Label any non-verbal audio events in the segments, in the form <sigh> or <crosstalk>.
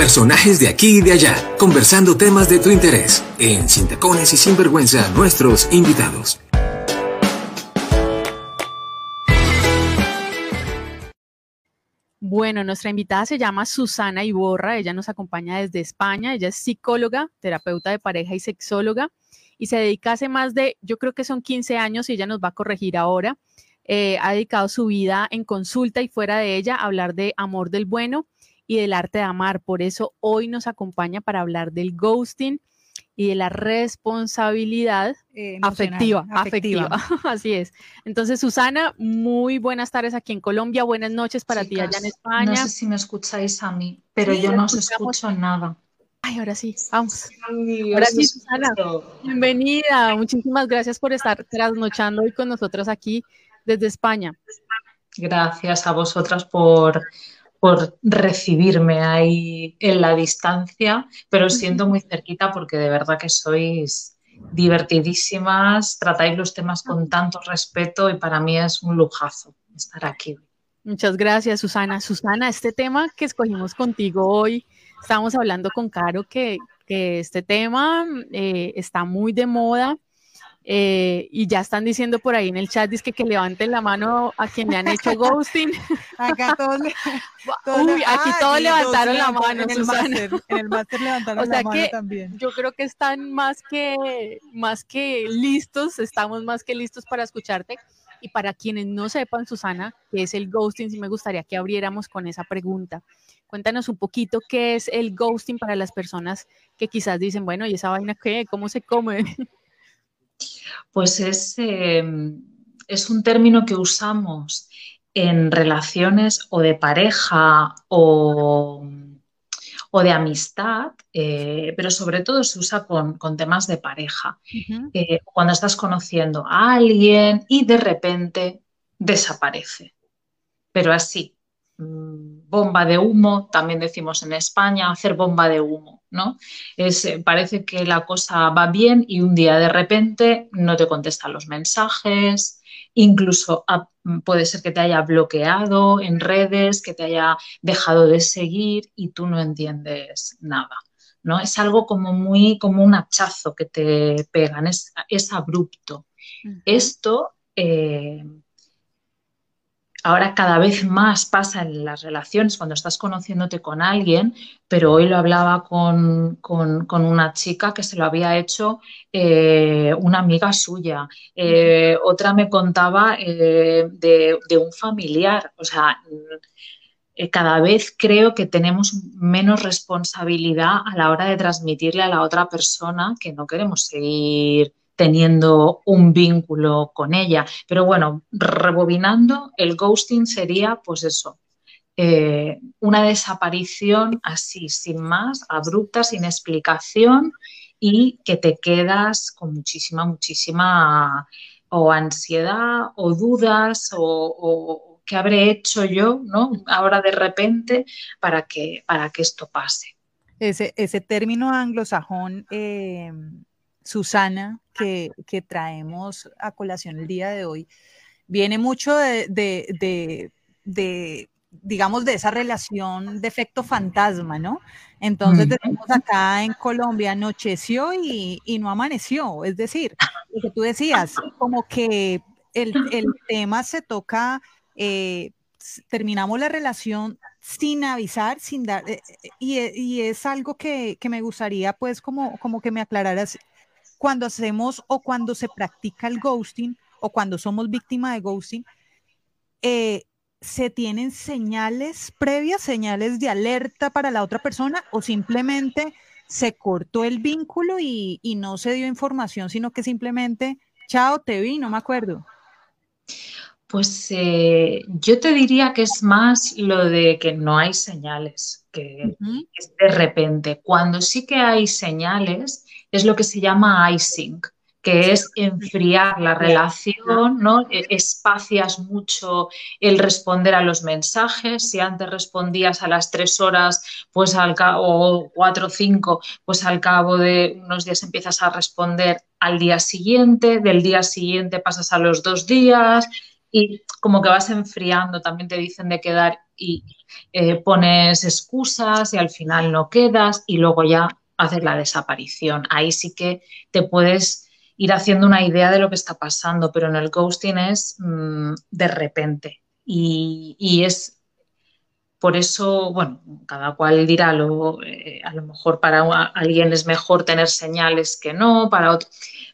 Personajes de aquí y de allá, conversando temas de tu interés. En Sin Tacones y Sin Vergüenza, nuestros invitados. Bueno, nuestra invitada se llama Susana Iborra, ella nos acompaña desde España, ella es psicóloga, terapeuta de pareja y sexóloga y se dedica hace más de, yo creo que son 15 años y ella nos va a corregir ahora, eh, ha dedicado su vida en consulta y fuera de ella a hablar de amor del bueno y del arte de amar. Por eso hoy nos acompaña para hablar del ghosting y de la responsabilidad Eh, afectiva, emocional, afectiva. <laughs> Así es. Entonces, Susana, muy buenas tardes aquí en Colombia, buenas noches para ti allá en Chicas, España. No sé si me escucháis a mí, pero Sí, yo no os escucho nada. Ay, ahora sí, vamos. Ahora sí, Susana. escucho. Bienvenida, muchísimas gracias por estar trasnochando hoy con nosotros aquí desde España. Gracias a vosotras por, por recibirme ahí en la distancia, pero os siento muy cerquita porque de verdad que sois divertidísimas, tratáis los temas con tanto respeto y para mí es un lujazo estar aquí. Muchas gracias, Susana. Susana, este tema que escogimos contigo hoy, estábamos hablando con Caro que, que este tema eh, está muy de moda eh, y ya están diciendo por ahí en el chat dice que, que levanten la mano a quien le han hecho <laughs> ghosting. Acá todos, le- <laughs> todos Uy, aquí Ah, todos levantaron la mano, En el máster, en el máster levantaron O sea la mano que- también. Yo creo que están más que, más que listos, estamos más que listos para escucharte. Y para quienes no sepan, Susana, qué es el ghosting, sí me gustaría que abriéramos con esa pregunta. Cuéntanos un poquito qué es el ghosting para las personas que quizás dicen, bueno, ¿y esa vaina qué? ¿Cómo se come? <laughs> Pues es, eh, es un término que usamos en relaciones o de pareja o, o de amistad, eh, pero sobre todo se usa con, con temas de pareja. Eh, cuando estás conociendo a alguien y de repente desaparece. Pero así, mm, bomba de humo, también decimos en España, hacer bomba de humo, ¿no? Es, eh, parece que la cosa va bien y un día de repente no te contestan los mensajes, incluso ah, puede ser que te haya bloqueado en redes, que te haya dejado de seguir y tú no entiendes nada. ¿no? Es algo como muy, como un hachazo que te pegan, es, es abrupto. Esto eh, ahora cada vez más pasa en las relaciones cuando estás conociéndote con alguien, pero hoy lo hablaba con, con- con una chica que se lo había hecho eh, una amiga suya. Eh, otra me contaba eh, de, de un familiar. O sea, cada vez creo que tenemos menos responsabilidad a la hora de transmitirle a la otra persona que no queremos seguir teniendo un vínculo con ella. Pero bueno, rebobinando, el ghosting sería pues eso, eh, una desaparición así, sin más, abrupta, sin explicación y que te quedas con muchísima, muchísima o ansiedad o dudas o, qué habré hecho yo, ¿no? Ahora de repente para que, para que esto pase. Ese, ese término anglosajón, eh, Susana, que, que traemos a colación el día de hoy, viene mucho de, de- de- de, digamos, de esa relación de efecto fantasma, ¿no? Entonces decimos acá en Colombia, anocheció y, y no amaneció. Es decir, lo que tú decías, como que el, el tema se toca, eh, terminamos la relación sin avisar, sin dar, eh, eh, y, y es algo que, que me gustaría pues como, como que me aclararas cuando hacemos o cuando se practica el ghosting o cuando somos víctima de ghosting, eh, ¿se tienen señales previas, señales de alerta para la otra persona o simplemente se cortó el vínculo y, y no se dio información, sino que simplemente, chao, te vi, no me acuerdo? Pues eh, yo te diría que es más lo de que no hay señales, que es de repente. Cuando sí que hay señales, es lo que se llama icing, que es enfriar la relación, ¿no? E- Espacias mucho el responder a los mensajes. Si antes respondías a las tres horas, pues al cabo, o cuatro o cinco, pues al cabo de unos días empiezas a responder al día siguiente, del día siguiente pasas a los dos días y como que vas enfriando, también te dicen de quedar y eh, pones excusas y al final no quedas y luego ya haces la desaparición. Ahí sí que te puedes ir haciendo una idea de lo que está pasando, pero en el ghosting es mm, de repente y, es por eso, bueno, cada cual dirá, lo, eh, a lo mejor para alguien es mejor tener señales que no, para otro,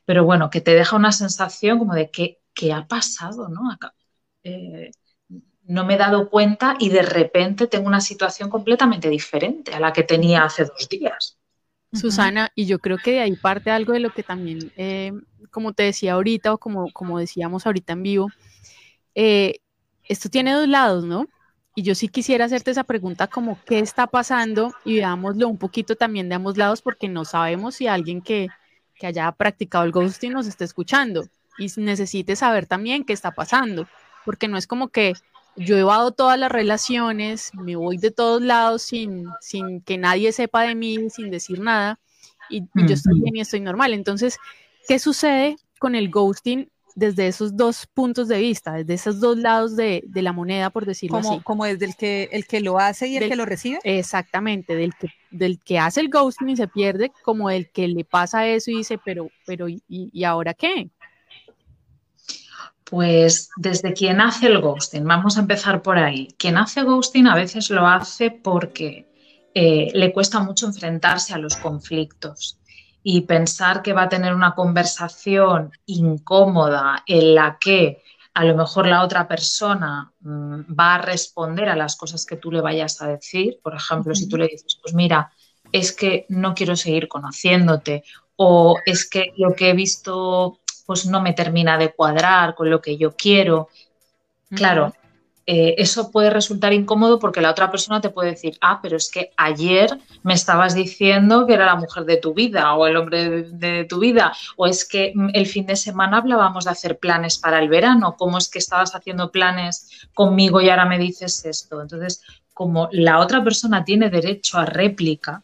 pero bueno, que te deja una sensación como de que, ¿qué ha pasado? ¿no? Eh, no me he dado cuenta y de repente tengo una situación completamente diferente a la que tenía hace dos días. Susana, y yo creo que de ahí parte algo de lo que también, eh, como te decía ahorita o como, como decíamos ahorita en vivo, eh, esto tiene dos lados, ¿no? Y yo sí quisiera hacerte esa pregunta como qué está pasando y veámoslo un poquito también de ambos lados porque no sabemos si alguien que, que haya practicado el ghosting nos está escuchando y necesite saber también qué está pasando, porque no es como que yo he evado todas las relaciones, me voy de todos lados sin, sin que nadie sepa de mí, sin decir nada, y, yo estoy bien y estoy normal. Entonces, ¿qué sucede con el ghosting desde esos dos puntos de vista, desde esos dos lados de, la moneda, por decirlo como, así? Como desde el que, el que lo hace y el que lo recibe. Exactamente, del que, del que hace el ghosting y se pierde, como el que le pasa eso y dice, pero, pero, ¿y, y ahora qué? Pues desde quien hace el ghosting, vamos a empezar por ahí. Quien hace ghosting a veces lo hace porque eh, le cuesta mucho enfrentarse a los conflictos y pensar que va a tener una conversación incómoda en la que a lo mejor la otra persona mm, va a responder a las cosas que tú le vayas a decir. Por ejemplo, si tú le dices, pues mira, es que no quiero seguir conociéndote o es que lo que he visto pues no me termina de cuadrar con lo que yo quiero. Claro, eh, eso puede resultar incómodo porque la otra persona te puede decir, ah, pero es que ayer me estabas diciendo que era la mujer de tu vida o el hombre de, tu vida, o es que el fin de semana hablábamos de hacer planes para el verano, ¿cómo es que estabas haciendo planes conmigo y ahora me dices esto? Entonces, como la otra persona tiene derecho a réplica,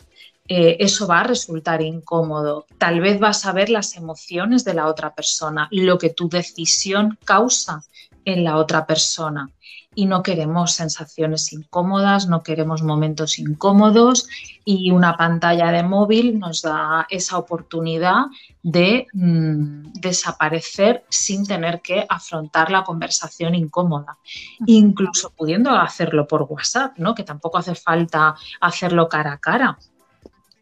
eh, eso va a resultar incómodo. Tal vez vas a ver las emociones de la otra persona, lo que tu decisión causa en la otra persona. Y no queremos sensaciones incómodas, no queremos momentos incómodos y una pantalla de móvil nos da esa oportunidad de mm, desaparecer sin tener que afrontar la conversación incómoda, incluso pudiendo hacerlo por WhatsApp, ¿no? que tampoco hace falta hacerlo cara a cara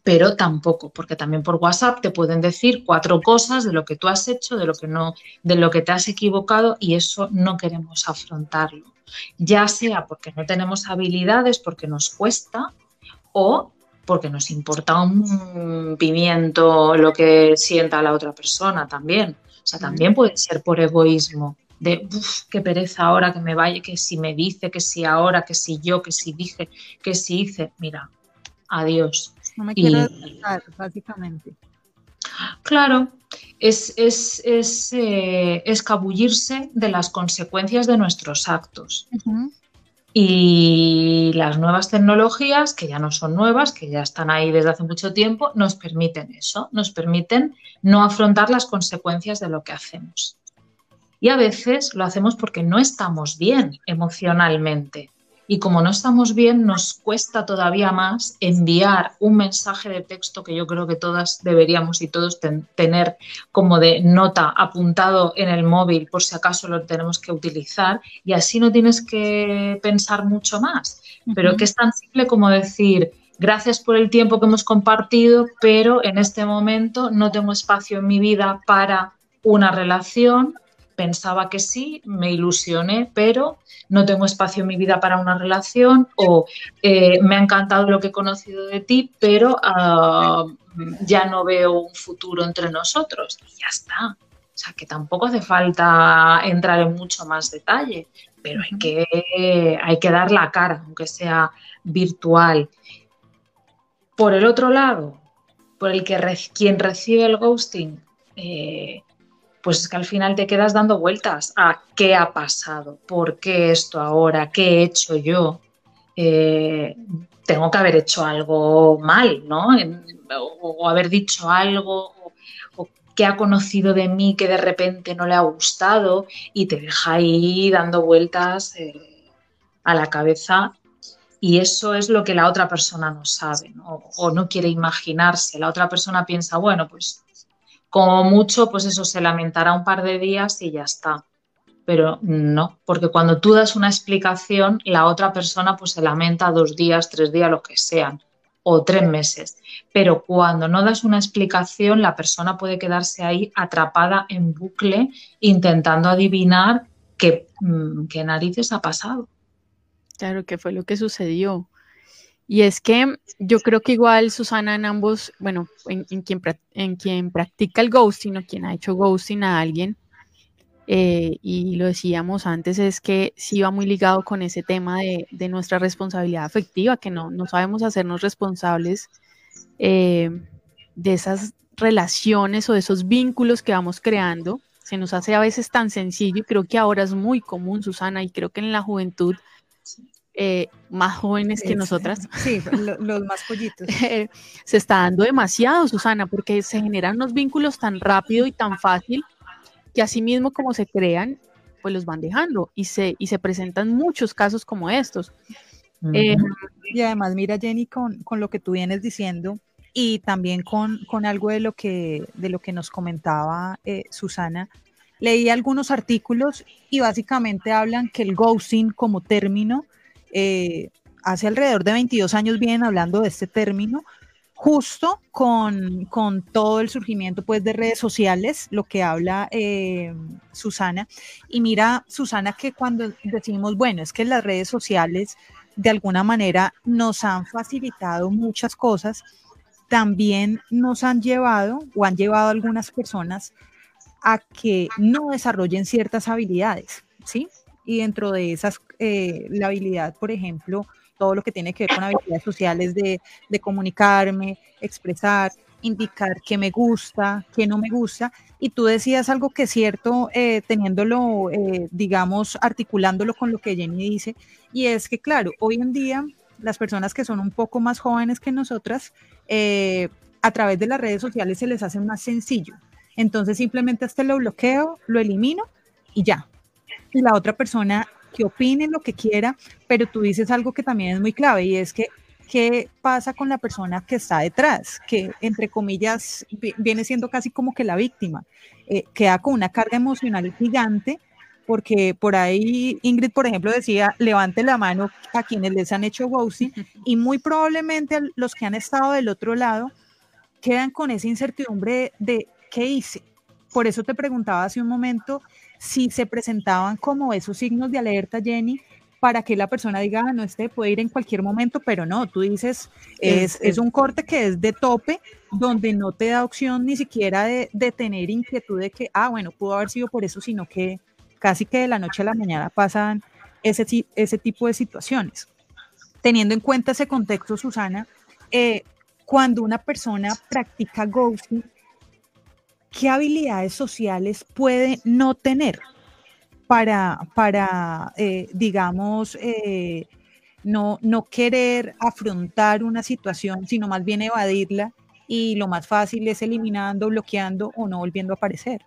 pero tampoco, porque también por WhatsApp te pueden decir cuatro cosas de lo que tú has hecho, de lo que no, de lo que te has equivocado y eso no queremos afrontarlo. Ya sea porque no tenemos habilidades, porque nos cuesta o porque nos importa un pimiento lo que sienta la otra persona también. O sea, también puede ser por egoísmo de qué pereza ahora que me vaya, que si me dice, que si ahora, que si yo, que si dije, que si hice, mira, adiós. No me quiero básicamente. Claro, es, eh, escabullirse de las consecuencias de nuestros actos. Y las nuevas tecnologías, que ya no son nuevas, que ya están ahí desde hace mucho tiempo, nos permiten eso, nos permiten no afrontar las consecuencias de lo que hacemos. Y a veces lo hacemos porque no estamos bien emocionalmente y como no estamos bien, nos cuesta todavía más enviar un mensaje de texto que yo creo que todas deberíamos y todos tener como de nota apuntado en el móvil por si acaso lo tenemos que utilizar y así no tienes que pensar mucho más. Pero que es tan simple como decir, gracias por el tiempo que hemos compartido, pero en este momento no tengo espacio en mi vida para una relación pensaba que sí, me ilusioné, pero no tengo espacio en mi vida para una relación o eh, me ha encantado lo que he conocido de ti, pero ah, ya no veo un futuro entre nosotros. Y ya está. O sea, que tampoco hace falta entrar en mucho más detalle, pero hay que, hay que dar la cara, aunque sea virtual. Por el otro lado, por el que quien recibe el ghosting, eh, pues es que al final te quedas dando vueltas a qué ha pasado, por qué esto ahora, qué he hecho yo. Eh, tengo que haber hecho algo mal, ¿no? o, haber dicho algo, o, qué ha conocido de mí que de repente no le ha gustado y te deja ahí dando vueltas eh, a la cabeza y eso es lo que la otra persona no sabe o no quiere imaginarse. La otra persona piensa, bueno, pues como mucho, pues eso se lamentará un par de días y ya está. Pero no, porque cuando tú das una explicación, la otra persona pues se lamenta dos días, tres días, lo que sean, o tres meses. Pero cuando no das una explicación, la persona puede quedarse ahí atrapada en bucle intentando adivinar qué, mm, qué narices ha pasado. Claro, que fue lo que sucedió. Y es que yo creo que igual Susana en ambos, bueno, en, quien, en quien practica el ghosting o quien ha hecho ghosting a alguien, eh, y lo decíamos antes, es que sí va muy ligado con ese tema de, nuestra responsabilidad afectiva, que no, no sabemos hacernos responsables eh, de esas relaciones o de esos vínculos que vamos creando. Se nos hace a veces tan sencillo y creo que ahora es muy común, Susana, y creo que en la juventud eh, más jóvenes que nosotras. <laughs> Sí, los más pollitos. <laughs> se está dando demasiado, Susana, porque se generan unos vínculos tan rápido y tan fácil que así mismo como se crean, pues los van dejando y se, y se presentan muchos casos como estos. Eh, y además, mira, Jenny, con, con, lo que tú vienes diciendo y también con, con, algo de lo que, de lo que nos comentaba eh, Susana, leí algunos artículos y básicamente hablan que el ghosting como término eh, hace alrededor de 22 años vienen hablando de este término, justo con, todo el surgimiento pues, de redes sociales, lo que habla eh, Susana. Y mira, Susana, que cuando decimos, bueno, es que las redes sociales de alguna manera nos han facilitado muchas cosas, también nos han llevado o han llevado a algunas personas a que no desarrollen ciertas habilidades, ¿sí? Y dentro de esas, eh, la habilidad, por ejemplo, todo lo que tiene que ver con habilidades sociales de, de comunicarme, expresar, indicar qué me gusta, qué no me gusta. Y tú decías algo que es cierto, eh, teniéndolo, eh, digamos, articulándolo con lo que Jenny dice, y es que, claro, hoy en día las personas que son un poco más jóvenes que nosotras, a través de las redes sociales se les hace más sencillo. Entonces simplemente hasta lo bloqueo, lo elimino y ya, y la otra persona que opine lo que quiera, pero tú dices algo que también es muy clave y es que qué pasa con la persona que está detrás, que entre comillas viene siendo casi como que la víctima, eh, queda con una carga emocional gigante, porque por ahí Ingrid, por ejemplo, decía, levante la mano a quienes les han hecho ghosting <laughs> y muy probablemente los que han estado del otro lado quedan con esa incertidumbre de qué hice. Por eso te preguntaba hace un momento si se presentaban como esos signos de alerta, Jenny, para que la persona diga, ah, no, este puede ir en cualquier momento, pero no, tú dices, es, es, un corte que es de tope, donde no te da opción ni siquiera de, de, tener inquietud de que, ah, bueno, pudo haber sido por eso, sino que casi que de la noche a la mañana pasan ese, ese tipo de situaciones. Teniendo en cuenta ese contexto, Susana, eh, cuando una persona practica ghosting, ¿qué habilidades sociales puede no tener para, para eh, digamos, eh, no, no querer afrontar una situación, sino más bien evadirla y lo más fácil es eliminando, bloqueando o no volviendo a aparecer?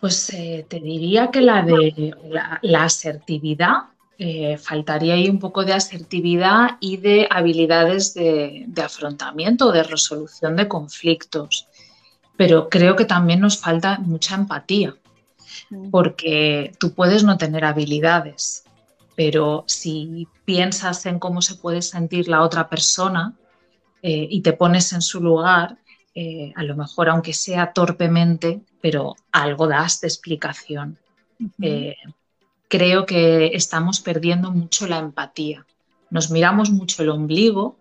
Pues eh, te diría que la de la asertividad eh, faltaría ahí un poco de asertividad y de habilidades de, de afrontamiento, de resolución de conflictos. Pero creo que también nos falta mucha empatía, mm. porque tú puedes no tener habilidades, pero si piensas en cómo se puede sentir la otra persona eh, y te pones en su lugar, eh, a lo mejor aunque sea torpemente, pero algo das de explicación creo que estamos perdiendo mucho la empatía. Nos miramos mucho el ombligo,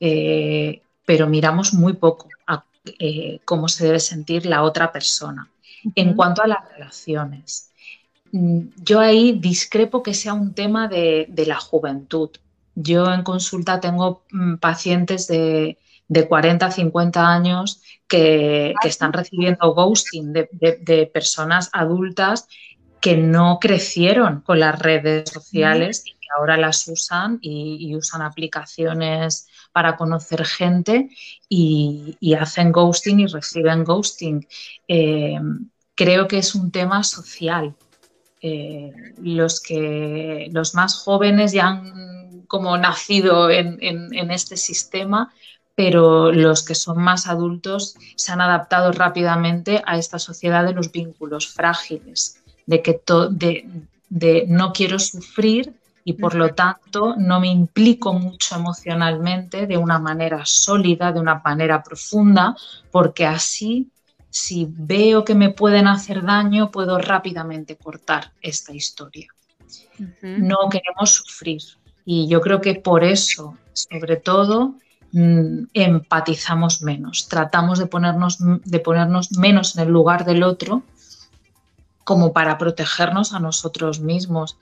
eh, pero miramos muy poco a eh, cómo se debe sentir la otra persona. En cuanto a las relaciones, mm, yo ahí discrepo que sea un tema de, la juventud. Yo en consulta tengo mm, pacientes de, 40, 50 años que, están recibiendo ghosting de personas adultas que no crecieron con las redes sociales y que ahora las usan y, usan aplicaciones para conocer gente y, hacen ghosting y reciben ghosting. Eh, creo que es un tema social. Eh, los que los más jóvenes ya han como nacido en, en este sistema, pero los que son más adultos se han adaptado rápidamente a esta sociedad de los vínculos frágiles, de que de, no quiero sufrir y por lo tanto no me implico mucho emocionalmente de una manera sólida, de una manera profunda, porque así si veo que me pueden hacer daño, puedo rápidamente cortar esta historia. No queremos sufrir. Y yo creo que por eso, sobre todo, Mm, empatizamos menos, tratamos de ponernos, de ponernos menos en el lugar del otro como para protegernos a nosotros mismos.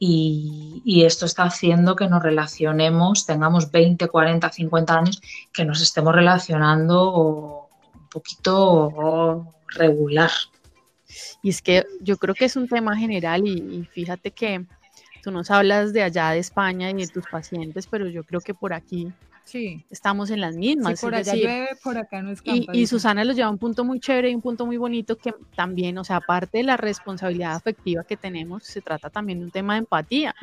Y, esto está haciendo que nos relacionemos, tengamos 20, 40, 50 años, que nos estemos relacionando un poquito regular. Y es que yo creo que es un tema general y fíjate que tú nos hablas de allá de España y de tus pacientes, pero yo creo que por aquí Sí. Estamos en las mismas. por allá llueve, por acá no Y, y, Susana los lleva a un punto muy chévere y un punto muy bonito que también, o sea, aparte de la responsabilidad afectiva que tenemos, se trata también de un tema de empatía.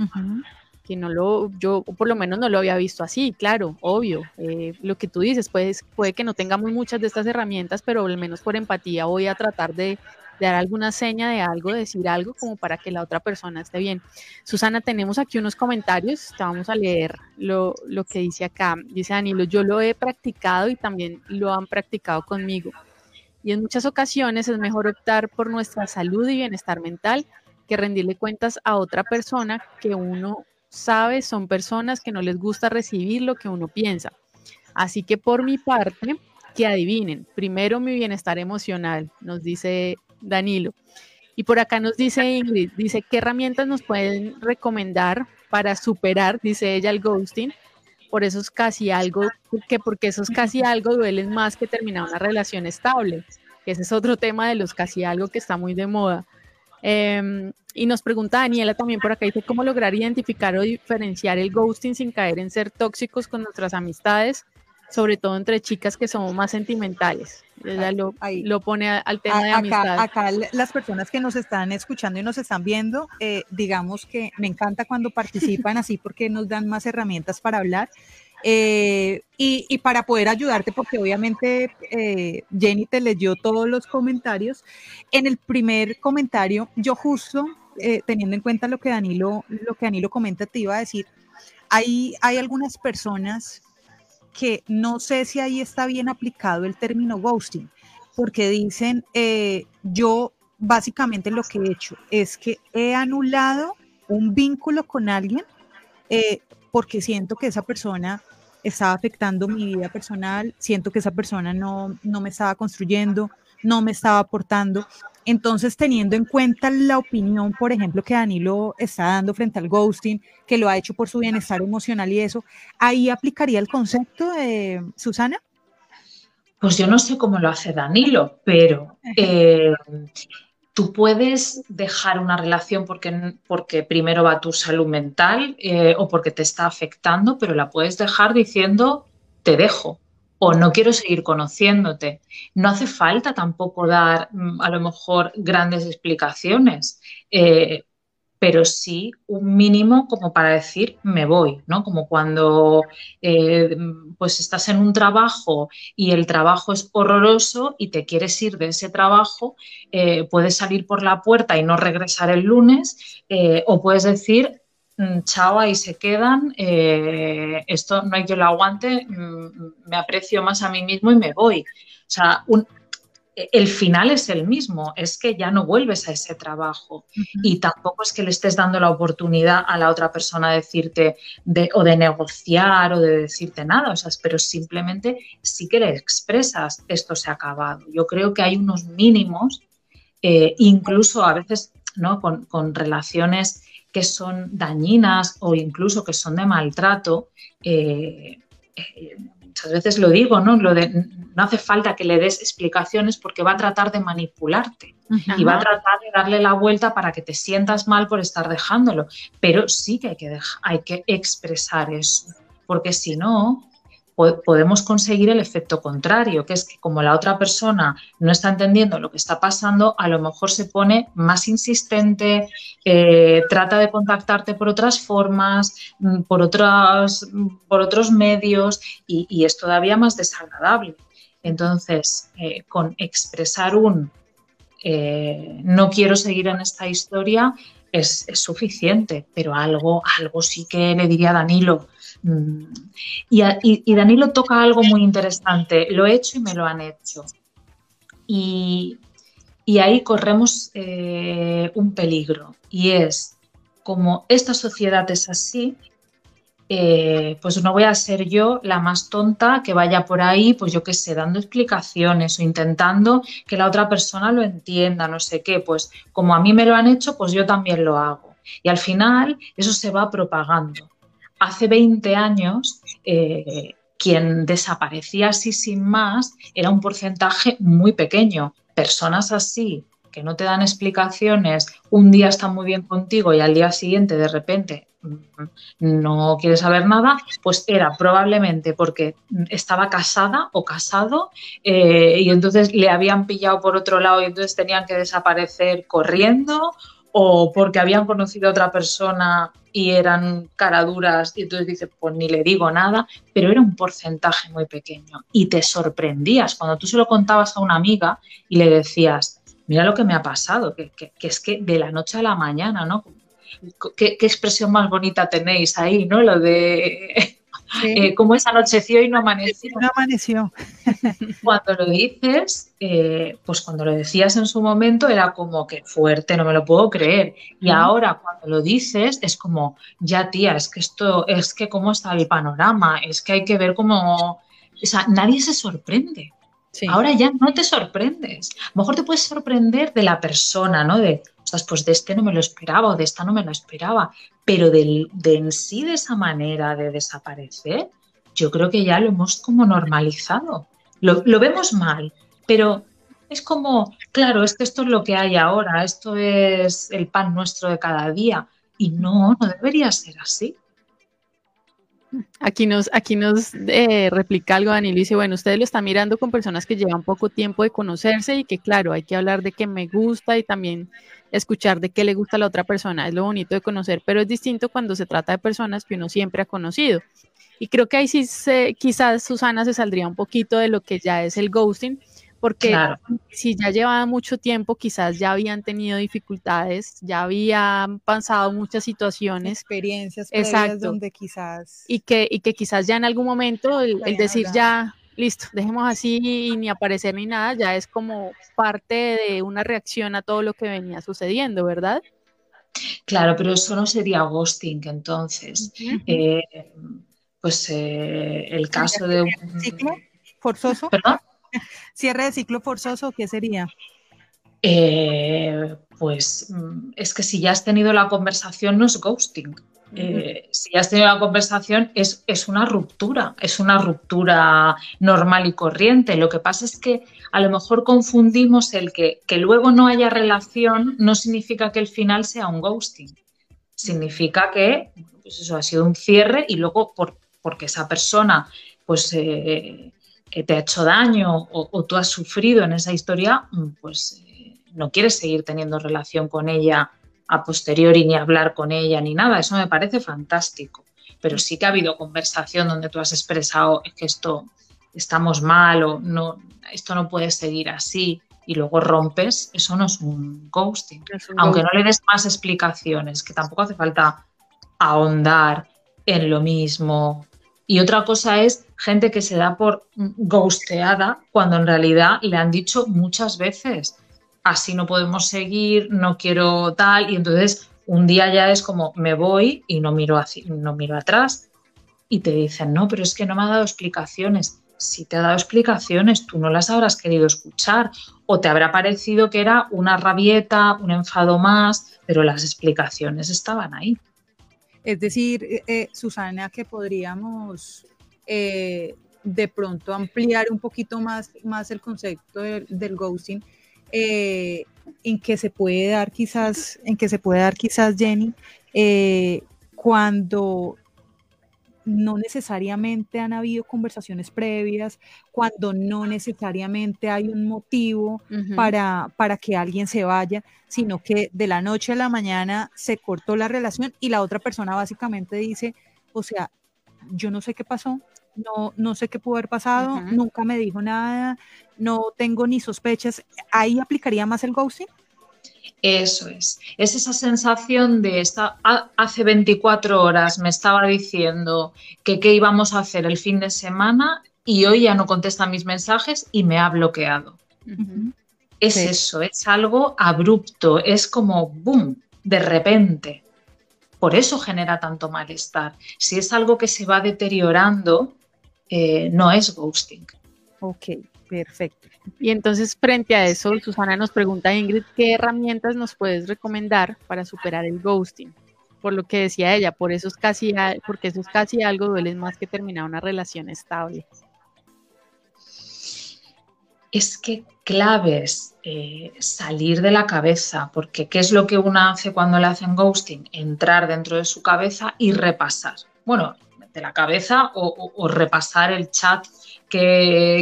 Que no lo, yo por lo menos no lo había visto así, claro, obvio. Eh, lo que tú dices, pues, puede que no tengamos muchas de estas herramientas, pero al menos por empatía voy a tratar de dar alguna seña de algo, decir algo como para que la otra persona esté bien. Susana, tenemos aquí unos comentarios, vamos a leer lo, lo que dice acá. Dice Danilo, yo lo he practicado y también lo han practicado conmigo. Y en muchas ocasiones es mejor optar por nuestra salud y bienestar mental que rendirle cuentas a otra persona que uno sabe son personas que no les gusta recibir lo que uno piensa. Así que por mi parte, que adivinen, primero mi bienestar emocional, nos dice Danilo. Y por acá nos dice Ingrid, dice, ¿qué herramientas nos pueden recomendar para superar, dice ella, el ghosting? Por eso es casi algo, que porque esos casi algo duelen más que terminar una relación estable, ese es otro tema de los casi algo que está muy de moda. Em, y nos pregunta Daniela también por acá, dice, ¿cómo lograr identificar o diferenciar el ghosting sin caer en ser tóxicos con nuestras amistades sobre todo entre chicas que somos más sentimentales. Ella lo, lo pone al tema de amistad. Acá las personas que nos están escuchando y nos están viendo, eh, digamos que me encanta cuando participan así porque nos dan más herramientas para hablar. Eh, y, para poder ayudarte, porque obviamente eh, Jenny te leyó todos los comentarios. En el primer comentario, yo justo, teniendo en cuenta lo que Danilo, lo que Danilo comenta, te iba a decir, hay, hay algunas personas que no sé si ahí está bien aplicado el término ghosting, porque dicen, eh, yo básicamente lo que he hecho es que he anulado un vínculo con alguien eh, porque siento que esa persona estaba afectando mi vida personal, siento que esa persona no, no me estaba construyendo, no me estaba aportando. Entonces, teniendo en cuenta la opinión, por ejemplo, que Danilo está dando frente al ghosting, que lo ha hecho por su bienestar emocional y eso, ¿ahí aplicaría el concepto de Susana? Pues yo no sé cómo lo hace Danilo, pero eh, tú puedes dejar una relación porque, porque primero va tu salud mental eh, o porque te está afectando, pero la puedes dejar diciendo te dejo o no quiero seguir conociéndote. No hace falta tampoco dar mm, a lo mejor grandes explicaciones, eh, pero sí un mínimo como para decir me voy, ¿no? Como cuando eh, pues estás en un trabajo y el trabajo es horroroso y te quieres ir de ese trabajo, eh, puedes salir por la puerta y no regresar el lunes o puedes decir chao, ahí se quedan, eh, esto no hay que lo aguante, mm, me aprecio más a mí mismo y me voy. O sea, el final es el mismo, es que ya no vuelves a ese trabajo y tampoco es que le estés dando la oportunidad a la otra persona de decirte de, o de negociar o de decirte nada, o sea, pero simplemente sí que le expresas esto se ha acabado. Yo creo que hay unos mínimos, eh, incluso a veces ¿no? con, con relaciones que son dañinas o incluso que son de maltrato, eh, eh, muchas veces lo digo, ¿no? Lo de no hace falta que le des explicaciones porque va a tratar de manipularte y va a tratar de darle la vuelta para que te sientas mal por estar dejándolo. Pero sí que hay que, hay que expresar eso, porque si no, podemos conseguir el efecto contrario, que es que como la otra persona no está entendiendo lo que está pasando, a lo mejor se pone más insistente, eh, trata de contactarte por otras formas, mm, por, otras, por otros medios y, es todavía más desagradable. Entonces, eh, con expresar un eh, no quiero seguir en esta historia es, es, suficiente, pero algo, algo sí que le diría a Danilo, Y, Danilo toca algo muy interesante. Lo he hecho y me lo han hecho. Y, ahí corremos eh, un peligro. Y es, como esta sociedad es así, eh, pues no voy a ser yo la más tonta que vaya por ahí, pues yo qué sé, dando explicaciones o intentando que la otra persona lo entienda, no sé qué. Pues como a mí me lo han hecho, pues yo también lo hago. Y al final eso se va propagando hace 20 años, eh, quien desaparecía así sin más era un porcentaje muy pequeño. Personas así que no te dan explicaciones, un día están muy bien contigo y al día siguiente de repente mm, no quiere saber nada, pues era probablemente porque estaba casada o casado eh, y entonces le habían pillado por otro lado y entonces tenían que desaparecer corriendo o porque habían conocido a otra persona y eran caraduras y entonces dices, pues ni le digo nada, pero era un porcentaje muy pequeño y te sorprendías cuando tú se lo contabas a una amiga y le decías, mira lo que me ha pasado, que, es que de la noche a la mañana, ¿no? ¿Qué, ¿Qué, expresión más bonita tenéis ahí, ¿no? Lo de <laughs> eh, como es anocheció y no amaneció. No amaneció. Cuando lo dices, eh, pues cuando lo decías en su momento era como que fuerte, no me lo puedo creer. Y ahora cuando lo dices es como, ya tía, es que esto, es que cómo está el panorama, es que hay que ver cómo, o sea, nadie se sorprende. Ahora ya no te sorprendes. A lo mejor te puedes sorprender de la persona, ¿no? De, pues de este no me lo esperaba o de esta no me lo esperaba, pero de, en sí de esa manera de desaparecer, yo creo que ya lo hemos como normalizado. Lo, vemos mal, pero es como, claro, es que esto es lo que hay ahora, esto es el pan nuestro de cada día. Y no, no debería ser así. Aquí nos, aquí nos eh, replica algo Daniel y dice, bueno, ustedes lo están mirando con personas que llevan poco tiempo de conocerse y que claro, hay que hablar de que me gusta y también escuchar de qué le gusta a la otra persona, es lo bonito de conocer, pero es distinto cuando se trata de personas que uno siempre ha conocido. Y creo que ahí sí se, quizás Susana se saldría un poquito de lo que ya es el ghosting, porque si ya llevaba mucho tiempo, quizás ya habían tenido dificultades, ya habían pasado muchas situaciones. Experiencias Exacto. donde quizás... Y que, y que quizás ya en algún momento el, el decir ya, listo, dejemos así y ni aparecer ni nada, ya es como parte de una reacción a todo lo que venía sucediendo, ¿verdad? Claro, pero eso no sería ghosting entonces. Eh, pues eh, el caso de un... ¿Ciclo forzoso? ¿Perdón? ¿Cierre de ciclo forzoso qué sería? Eh, pues mm, es que si ya has tenido la conversación no es ghosting. Eh, si ya has tenido la conversación, es, es, una ruptura, es una ruptura normal y corriente. Lo que pasa es que a lo mejor confundimos el que, que luego no haya relación, no significa que el final sea un ghosting. Significa que pues eso ha sido un cierre y luego por, porque esa persona pues, eh, te ha hecho daño o, tú has sufrido en esa historia, pues eh, no quieres seguir teniendo relación con ella a posteriori ni hablar con ella ni nada. Eso me parece fantástico. Pero sí que ha habido conversación donde tú has expresado que esto estamos mal o no, esto no puede seguir así y luego rompes, eso no es un ghosting. Aunque no le des más explicaciones, que tampoco hace falta ahondar en lo mismo. Y otra cosa es gente que se da por ghosteada cuando en realidad le han dicho muchas veces, así no podemos seguir, no quiero tal, y entonces un día ya es como me voy y no miro, no miro atrás y te dicen, no, pero es que no me ha dado explicaciones. Si te ha dado explicaciones, tú no las habrás querido escuchar o te habrá parecido que era una rabieta, un enfado más, pero las explicaciones estaban ahí. Es decir, eh, eh, Susana, que podríamos eh, de pronto ampliar un poquito más, más el concepto del, ghosting, en que se puede dar quizás, en que se puede dar quizás Jenny, cuando no necesariamente han habido conversaciones previas, cuando no necesariamente hay un motivo para, para que alguien se vaya, sino que de la noche a la mañana se cortó la relación y la otra persona básicamente dice, o sea, yo no sé qué pasó, no, no sé qué pudo haber pasado, nunca me dijo nada, no tengo ni sospechas. ¿Ahí aplicaría más el ghosting? Eso es. Es esa sensación de esta, hace 24 horas me estaba diciendo que qué íbamos a hacer el fin de semana y hoy ya no contesta mis mensajes y me ha bloqueado. Es eso, es algo abrupto, es como boom, de repente. Por eso genera tanto malestar. Si es algo que se va deteriorando, eh, no es ghosting. Ok, perfecto. Y entonces, frente a eso, Susana nos pregunta, Ingrid, ¿qué herramientas nos puedes recomendar para superar el ghosting? Por lo que decía ella, por eso es casi, porque eso es casi algo, duele más que terminar una relación estable. Es que claves eh, salir de la cabeza, porque ¿qué es lo que uno hace cuando le hacen ghosting? Entrar dentro de su cabeza y repasar. Bueno, de la cabeza o repasar el chat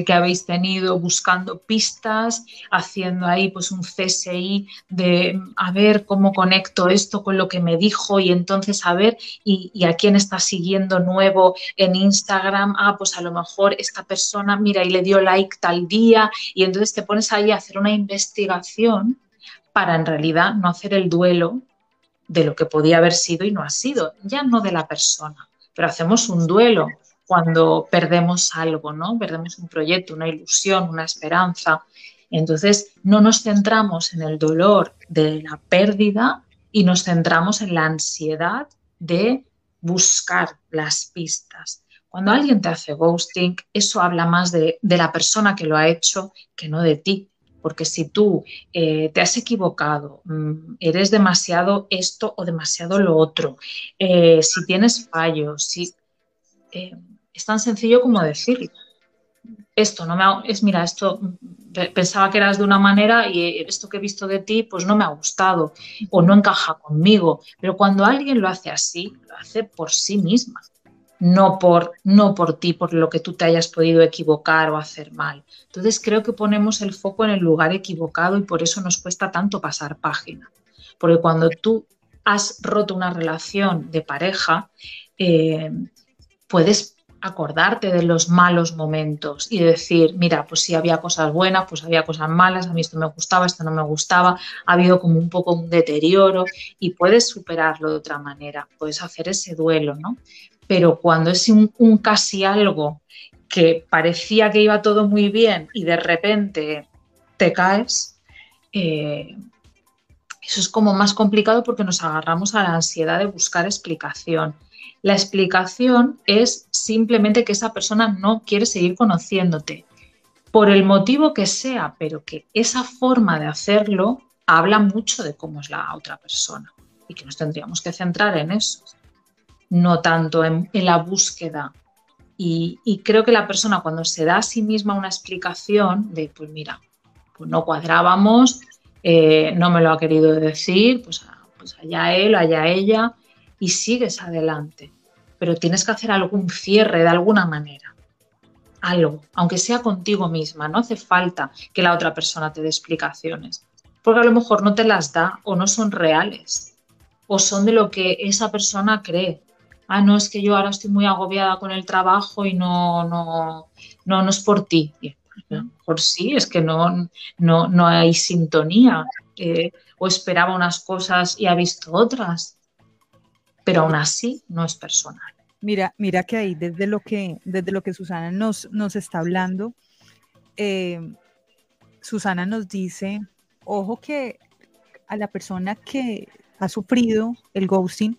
que, habéis tenido buscando pistas, haciendo ahí pues un CSI de a ver cómo conecto esto con lo que me dijo y entonces a ver y, a quién está siguiendo nuevo en Instagram, ah, pues a lo mejor esta persona, mira, y le dio like tal día. Y entonces te pones ahí a hacer una investigación para en realidad no hacer el duelo de lo que podía haber sido y no ha sido, ya no de la persona, pero hacemos un duelo cuando perdemos algo, ¿no? Perdemos un proyecto, una ilusión, una esperanza. Entonces, no nos centramos en el dolor de la pérdida y nos centramos en la ansiedad de buscar las pistas. Cuando alguien te hace ghosting, eso habla más de, la persona que lo ha hecho que no de ti. Porque si tú eh, te has equivocado, mm, eres demasiado esto o demasiado lo otro, eh, si tienes fallos, si, eh, es tan sencillo como decir, esto no me ha, es mira, esto pensaba que eras de una manera y esto que he visto de ti pues no me ha gustado o no encaja conmigo, pero cuando alguien lo hace así, lo hace por sí misma, no por no por ti, por lo que tú te hayas podido equivocar o hacer mal. Entonces creo que ponemos el foco en el lugar equivocado y por eso nos cuesta tanto pasar página. Porque cuando tú has roto una relación de pareja, eh, puedes acordarte de los malos momentos y decir, mira, pues si había cosas buenas, pues había cosas malas, a mí esto me gustaba, esto no me gustaba, ha habido como un poco un deterioro y puedes superarlo de otra manera, puedes hacer ese duelo, ¿no? Pero cuando es un, casi algo que parecía que iba todo muy bien y de repente te caes, eh, eso es como más complicado porque nos agarramos a la ansiedad de buscar explicación. La explicación es simplemente que esa persona no quiere seguir conociéndote, por el motivo que sea, pero que esa forma de hacerlo habla mucho de cómo es la otra persona y que nos tendríamos que centrar en eso, no tanto en, la búsqueda. Y, creo que la persona cuando se da a sí misma una explicación de, pues mira, pues no cuadrábamos, eh, no me lo ha querido decir, pues, pues allá él, allá ella, y sigues adelante. Pero tienes que hacer algún cierre de alguna manera. Algo, aunque sea contigo misma. No hace falta que la otra persona te dé explicaciones. Porque a lo mejor no te las da o no son reales. O son de lo que esa persona cree. Ah, no, es que yo ahora estoy muy agobiada con el trabajo y no, no, no, no es por ti. Por sí, es que no, no, no hay sintonía. Eh, o esperaba unas cosas y ha visto otras pero aún así no es personal. Mira, mira que ahí desde lo que, desde lo que Susana nos, nos está hablando, eh, Susana nos dice, ojo que a la persona que ha sufrido el ghosting,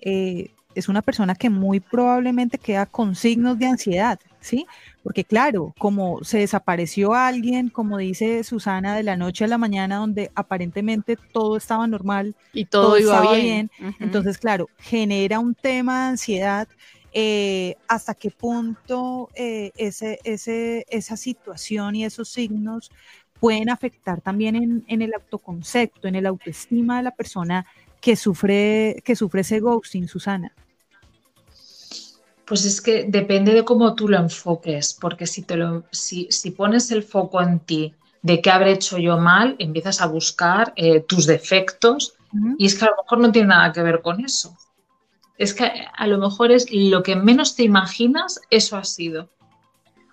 eh, es una persona que muy probablemente queda con signos de ansiedad, ¿sí? Porque claro, como se desapareció alguien, como dice Susana, de la noche a la mañana, donde aparentemente todo estaba normal y todo, iba bien, entonces claro, genera un tema de ansiedad eh, hasta qué punto eh, ese, esa situación y esos signos pueden afectar también en, el autoconcepto, en el autoestima de la persona que sufre, que sufre ese ghosting, Susana. Pues es que depende de cómo tú lo enfoques, porque si, te lo, si, pones el foco en ti, de qué habré hecho yo mal, empiezas a buscar eh, tus defectos y es que a lo mejor no tiene nada que ver con eso es que a lo mejor es lo que menos te imaginas, eso ha sido.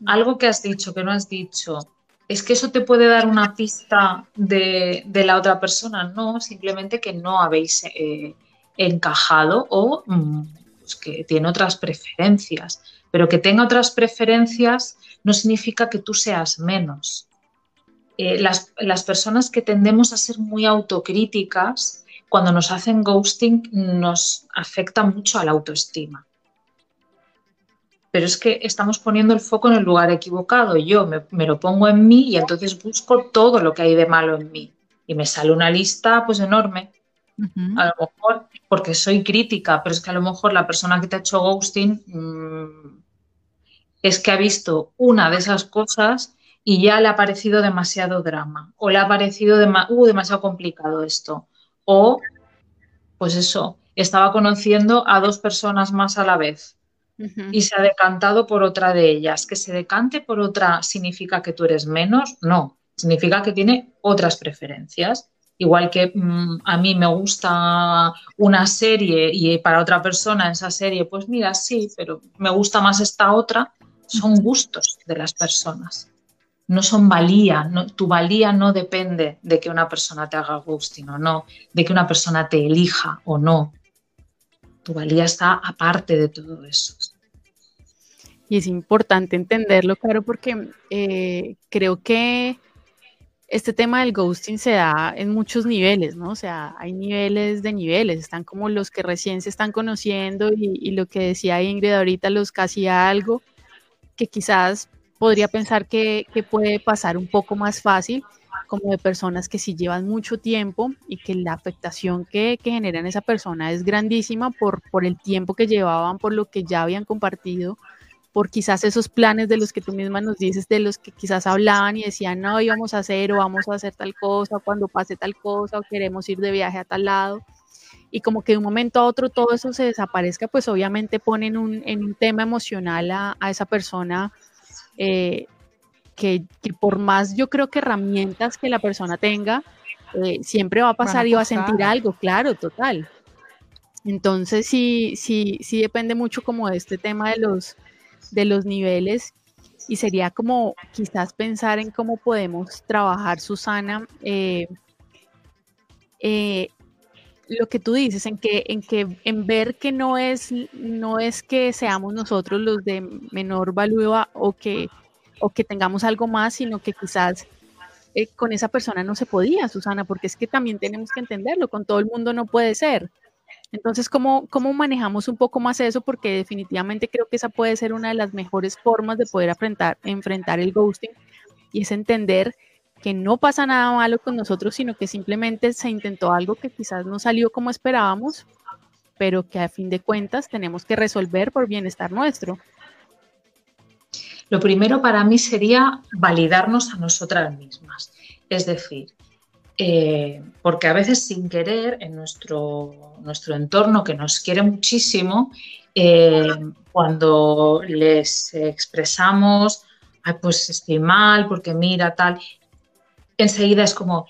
Algo que has dicho, que no has dicho, es que eso te puede dar una pista de, la otra persona. No, simplemente que no habéis eh, encajado o mm, pues que tiene otras preferencias. Pero que tenga otras preferencias no significa que tú seas menos. Eh, las, las personas que tendemos a ser muy autocríticas, cuando nos hacen ghosting nos afecta mucho a la autoestima. Pero es que estamos poniendo el foco en el lugar equivocado. Yo me, lo pongo en mí y entonces busco todo lo que hay de malo en mí. Y me sale una lista pues enorme. A lo mejor porque soy crítica, pero es que a lo mejor la persona que te ha hecho ghosting mm, es que ha visto una de esas cosas y ya le ha parecido demasiado drama o le ha parecido uh, demasiado complicado esto o, pues eso, estaba conociendo a dos personas más a la vez y se ha decantado por otra de ellas. Que se decante por otra significa que tú eres menos, no, significa que tiene otras preferencias. Igual que mm, a mí me gusta una serie y para otra persona esa serie, pues mira, sí, pero me gusta más esta otra, son gustos de las personas no son valía, tu valía no depende de que una persona te haga ghosting o no, de que una persona te elija o no. Tu valía está aparte de todo eso. Y es importante entenderlo, claro, porque eh, creo que este tema del ghosting se da en muchos niveles, ¿no? O sea, hay niveles de niveles, están como los que recién se están conociendo y, lo que decía Ingrid ahorita, los casi algo, que quizás podría pensar que, puede pasar un poco más fácil, como de personas que sí llevan mucho tiempo y que la afectación que, que genera en esa persona es grandísima por el tiempo que llevaban, por lo que ya habían compartido, por quizás esos planes de los que tú misma nos dices, de los que quizás hablaban y decían, no, íbamos a hacer o vamos a hacer tal cosa, cuando pase tal cosa, o queremos ir de viaje a tal lado. Y como que de un momento a otro todo eso se desaparezca, pues obviamente ponen un, en un tema emocional a, a esa persona eh, que, por más yo creo que herramientas que la persona tenga, eh, siempre va a pasar y va a sentir algo, claro, total. Entonces sí, sí, sí depende mucho como de este tema de los, de los niveles y sería como quizás pensar en cómo podemos trabajar, Susana, eh, lo que tú dices, en que, en que, en ver que no es, no es que seamos nosotros los de menor valor o que, o que tengamos algo más, sino que quizás eh, con esa persona no se podía, Susana, porque es que también tenemos que entenderlo, con todo el mundo no puede ser. Entonces, ¿cómo, ¿cómo manejamos un poco más eso? Porque definitivamente creo que esa puede ser una de las mejores formas de poder enfrentar, enfrentar el ghosting y es entender que no pasa nada malo con nosotros, sino que simplemente se intentó algo que quizás no salió como esperábamos, pero que a fin de cuentas tenemos que resolver por bienestar nuestro. Lo primero para mí sería validarnos a nosotras mismas. Es decir, eh, porque a veces sin querer en nuestro, nuestro entorno que nos quiere muchísimo, eh, cuando les expresamos, pues estoy mal porque mira tal, enseguida es como,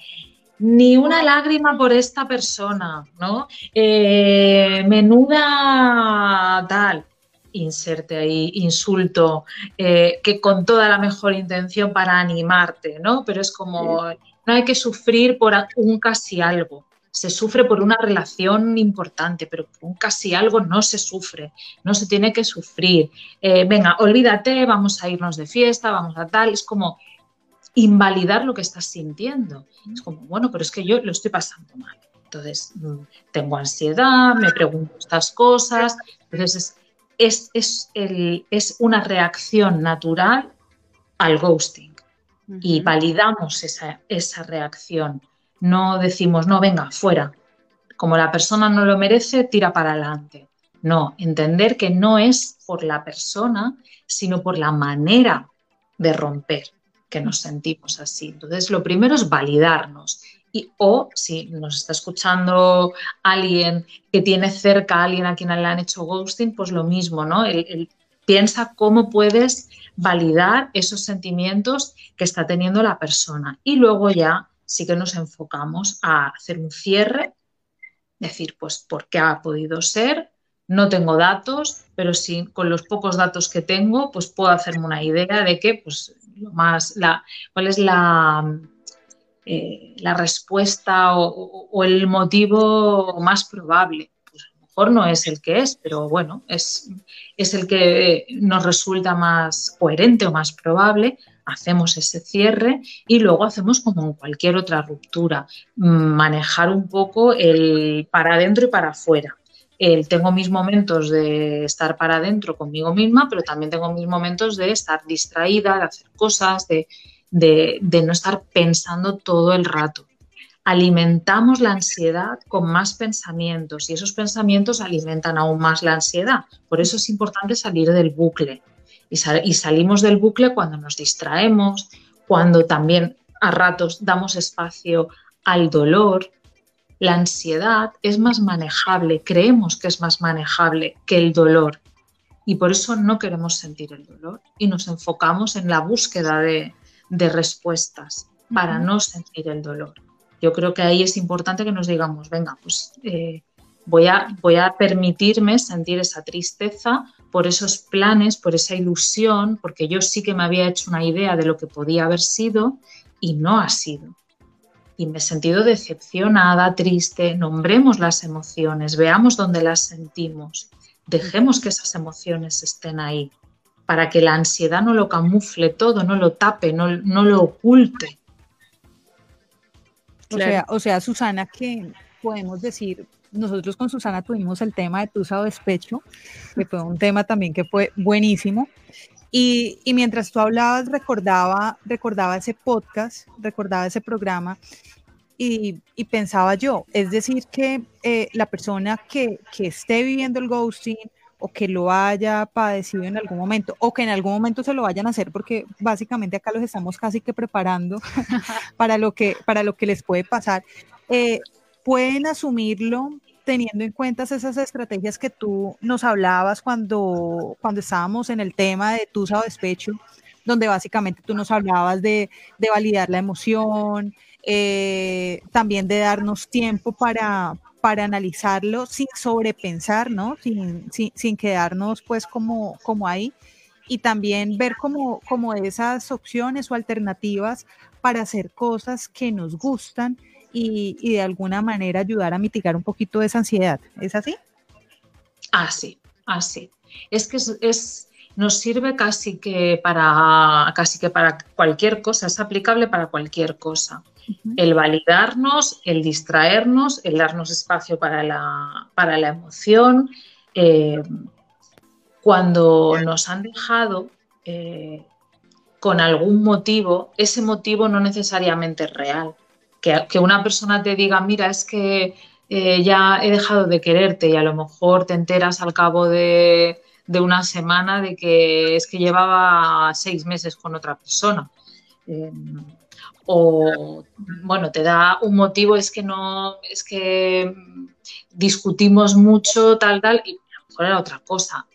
ni una lágrima por esta persona, ¿no? Eh, menuda tal, inserte ahí insulto, que con toda la mejor intención para animarte, ¿no? Pero es como, no hay que sufrir por un casi algo. Se sufre por una relación importante, pero un casi algo no se sufre, no se tiene que sufrir. Eh, venga, olvídate, vamos a irnos de fiesta, vamos a tal. Es como, invalidar lo que estás sintiendo. Es como, bueno, pero es que yo lo estoy pasando mal. Entonces, mm, tengo ansiedad, me pregunto estas cosas. Entonces, es, es, una reacción natural al ghosting y validamos esa, esa reacción. No decimos, no, venga, fuera. Como la persona no lo merece, tira para adelante. No, entender que no es por la persona, sino por la manera de romper que nos sentimos así. Entonces, lo primero es validarnos. Y, o si nos está escuchando alguien que tiene cerca a alguien a quien le han hecho ghosting, pues lo mismo, ¿no? piensa cómo puedes validar esos sentimientos que está teniendo la persona. Y luego ya sí que nos enfocamos a hacer un cierre, decir, pues, ¿por qué ha podido ser? No tengo datos, pero sí con los pocos datos que tengo, pues puedo hacerme una idea de que, pues, lo más, la, cuál es la, eh, la respuesta o, el motivo más probable. Mejor no es el que es, pero bueno, es, es el que nos resulta más coherente o más probable. Hacemos ese cierre y luego hacemos como en cualquier otra ruptura, manejar un poco el para adentro y para afuera. tengo mis momentos de estar para adentro conmigo misma, pero también tengo mis momentos de estar distraída, de hacer cosas, de, de, no estar pensando todo el rato. Alimentamos la ansiedad con más pensamientos y esos pensamientos alimentan aún más la ansiedad. Por eso es importante salir del bucle. Y, y salimos del bucle cuando nos distraemos, cuando también a ratos damos espacio al dolor, la ansiedad es más manejable, creemos que es más manejable que el dolor y por eso no queremos sentir el dolor y nos enfocamos en la búsqueda de, de respuestas para no sentir el dolor. Yo creo que ahí es importante que nos digamos, venga, pues eh, voy, a, voy a permitirme sentir esa tristeza por esos planes, por esa ilusión, porque yo sí que me había hecho una idea de lo que podía haber sido y no ha sido. Y me he sentido decepcionada, triste, nombremos las emociones, veamos dónde las sentimos, dejemos que esas emociones estén ahí para que la ansiedad no lo camufle todo, no lo tape, no, lo oculte. O, sea, o sea, Susana, que podemos decir, nosotros con Susana tuvimos el tema de Tusa o Despecho, que fue un tema también que fue buenísimo. Y, mientras tú hablabas, recordaba, recordaba ese podcast, recordaba ese programa y, pensaba yo, es decir, que eh, la persona que, que esté viviendo el ghosting, o que lo haya padecido en algún momento o que en algún momento se lo vayan a hacer porque básicamente acá los estamos casi que preparando <laughs> para lo que para lo que les puede pasar. Eh, pueden asumirlo teniendo en cuenta esas estrategias que tú nos hablabas cuando cuando estábamos en el tema de tusa o despecho donde básicamente tú nos hablabas de, de validar la emoción eh, también de darnos tiempo para, para analizarlo sin sobrepensar, ¿no? Sin, sin, quedarnos pues como, como ahí y también ver como, esas opciones o alternativas para hacer cosas que nos gustan y, de alguna manera ayudar a mitigar un poquito esa ansiedad. ¿Es así? Así, así. Es que es, nos sirve casi que para casi que para cualquier cosa, es aplicable para cualquier cosa el validarnos, el distraernos, el darnos espacio para la, para la emoción. Eh, cuando nos han dejado eh, con algún motivo, ese motivo no necesariamente es real. Que, una persona te diga, mira, es que eh, ya he dejado de quererte y a lo mejor te enteras al cabo de, de una semana de que es que llevaba seis meses con otra persona o bueno, te da un motivo, es que no, es que discutimos mucho, tal, tal, y a lo mejor era otra cosa.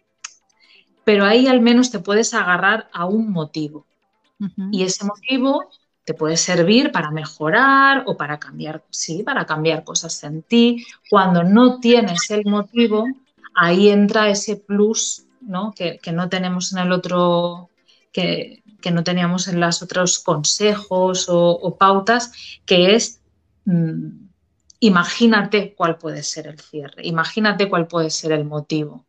Pero ahí al menos te puedes agarrar a un motivo. Y ese motivo te puede servir para mejorar o para cambiar, sí, para cambiar cosas en ti. Cuando no tienes el motivo, ahí entra ese plus ¿no? Que, que no tenemos en el otro, que, que no teníamos en los otros consejos o, pautas, que es mm, imagínate cuál puede ser el cierre, imagínate cuál puede ser el motivo.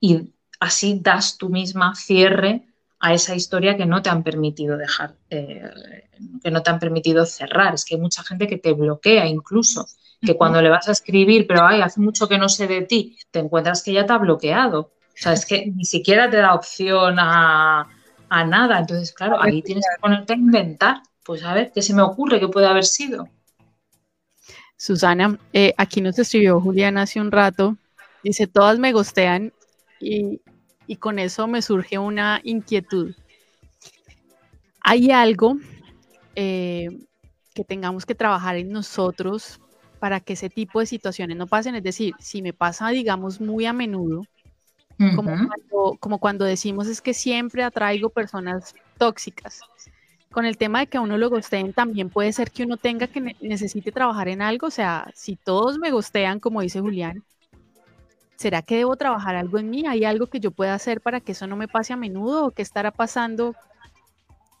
Y así das tú misma cierre a esa historia que no te han permitido dejar, eh, que no te han permitido cerrar. Es que hay mucha gente que te bloquea incluso, que cuando le vas a escribir, pero ay, hace mucho que no sé de ti, te encuentras que ya te ha bloqueado. O sea, es que ni siquiera te da opción a, a nada. Entonces, claro, ahí tienes que ponerte a inventar. Pues a ver, ¿qué se me ocurre que puede haber sido? Susana, eh, aquí nos escribió Juliana hace un rato Dice, todas me gostean y, con eso me surge una inquietud. ¿Hay algo eh, que tengamos que trabajar en nosotros para que ese tipo de situaciones no pasen? Es decir, si me pasa, digamos, muy a menudo, como, cuando, como cuando decimos es que siempre atraigo personas tóxicas. Con el tema de que a uno lo gosteen, también puede ser que uno tenga que necesite trabajar en algo. O sea, si todos me gostean, como dice Julián, ¿será que debo trabajar algo en mí? ¿Hay algo que yo pueda hacer para que eso no me pase a menudo? ¿O qué estará pasando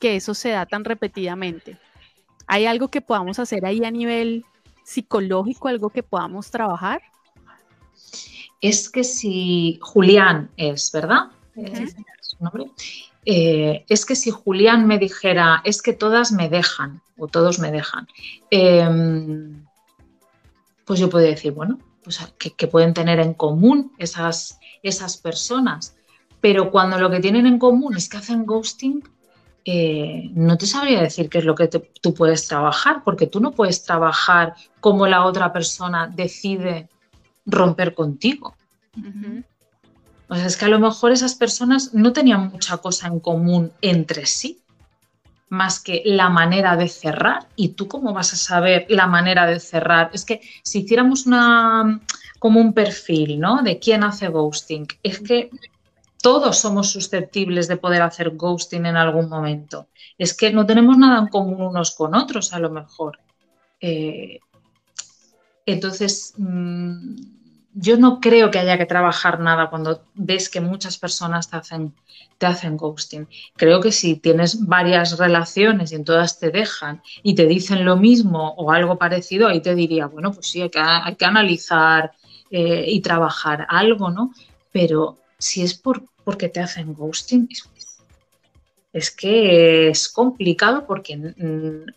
que eso se da tan repetidamente? ¿Hay algo que podamos hacer ahí a nivel psicológico, algo que podamos trabajar? Es que si Julián es, ¿verdad? Eh, es que si Julián me dijera, es que todas me dejan o todos me dejan, em, pues yo puedo decir, bueno, pues que, pueden tener en común esas, esas personas. Pero cuando lo que tienen en común es que hacen ghosting, eh, no te sabría decir qué es lo que tú puedes trabajar, porque tú no puedes trabajar como la otra persona decide romper contigo. O sea, es que a lo mejor esas personas no tenían mucha cosa en común entre sí, más que la manera de cerrar. ¿Y tú cómo vas a saber la manera de cerrar? Es que si hiciéramos una como un perfil, ¿no? De quién hace ghosting, es que todos somos susceptibles de poder hacer ghosting en algún momento. Es que no tenemos nada en común unos con otros, a lo mejor. Eh, entonces, mm, yo no creo que haya que trabajar nada cuando ves que muchas personas te hacen, te hacen ghosting. Creo que si tienes varias relaciones y en todas te dejan y te dicen lo mismo o algo parecido, ahí te diría, bueno, pues sí, hay que, hay que analizar eh, y trabajar algo, ¿no? Pero si es por, porque te hacen ghosting, es que es complicado porque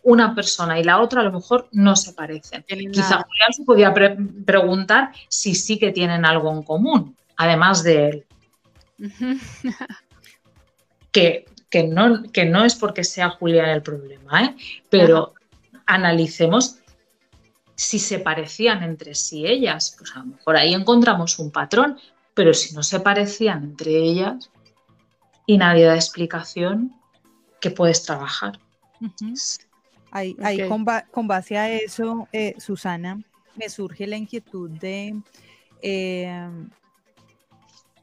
una persona y la otra a lo mejor no se parecen. Quizá Julián se podía preguntar si sí que tienen algo en común, además de él. <laughs> que, no, que no es porque sea Julián el problema, ¿eh? pero analicemos si se parecían entre sí ellas. Pues a lo mejor ahí encontramos un patrón, pero si no se parecían entre ellas, y nadie da explicación que puedes trabajar. Ahí, con, base a eso, eh, Susana, me surge la inquietud de eh,